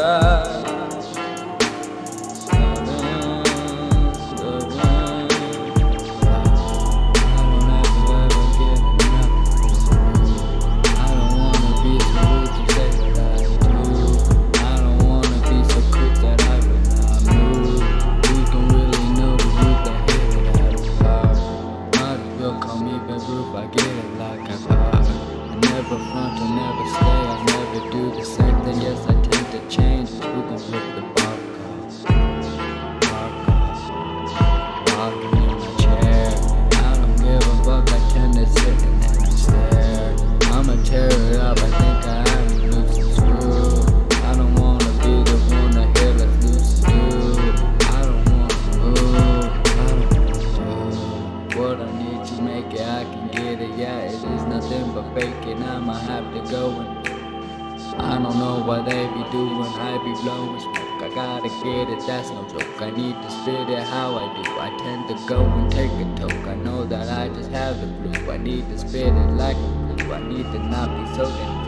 Never wanna do what I need to make it. I can get it, yeah, it is nothing but faking. I'ma have to go and I don't know what they be doing, I be blowing smoke. I gotta get it, that's no joke. I need to spit it how I do. I tend to go and take a toke. I know that I just have the flu. I need to spit it like a glue. I need to not be so damn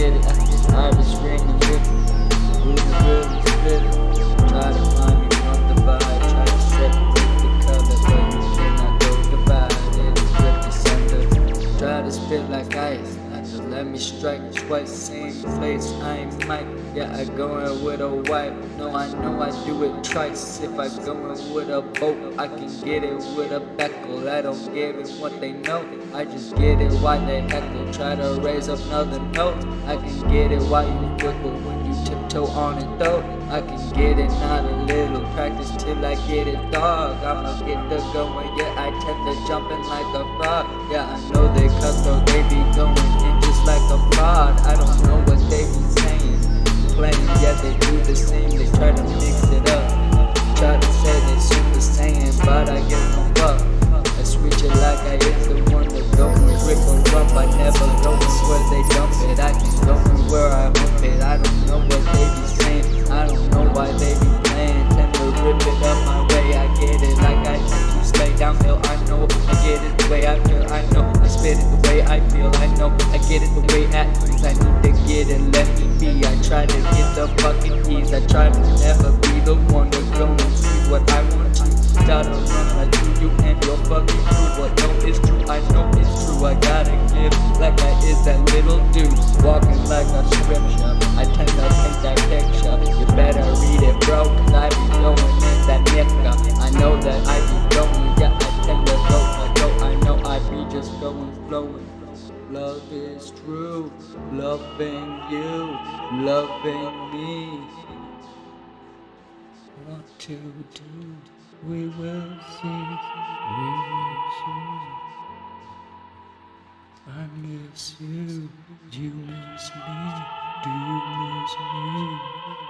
get it. I was screaming with it. Really. Try to find me from the vibe. Try to separate the color, but you cannot go divide it. Rip the center. Try to spit like ice. Not just let me strike twice. Same place. I ain't Mike. Yeah, I go in with a wife. No, I know I do it twice. If I go in with a boat, I can get it with a beckle. I don't give it what they know. I just get it while they heckle. Try to raise up another note. I can get it while you wiggle when you tiptoe on it though. I can get it, not a little practice till I get it, dog. I'ma get the going, yeah. I tend to jump in like a frog. Yeah, I know they cutthroat, they be going in just like a fraud. I don't know what they be saying playing, yeah, they do the same, they try to mix it up. Try to say they super saiyan, but I give no fuck. I switch it like I is the one go and rip or rump. I never go where they dump it. I can go where I hump it. I don't know what they be saying, I don't know why they be playing. Tend to rip it up my way, I get it like I tend to stay downhill. I know I get it the way I feel, I know I spit it the way I feel, I know I get it the way try to never be the one to go and see what I want to. Gotta run like you, you and your fucking crew. What no is true, I know it's true. I gotta give like I is that little dude. Walking like a scripture. I tend to paint that picture. You better read it, bro, cause I be going in that nigga. I know that I be going, yeah, I tend to go, I go, I know I be just going, flowing. Love is true, loving you, loving me. To do, we will see, we will see. I miss you, you miss me. Do you miss me?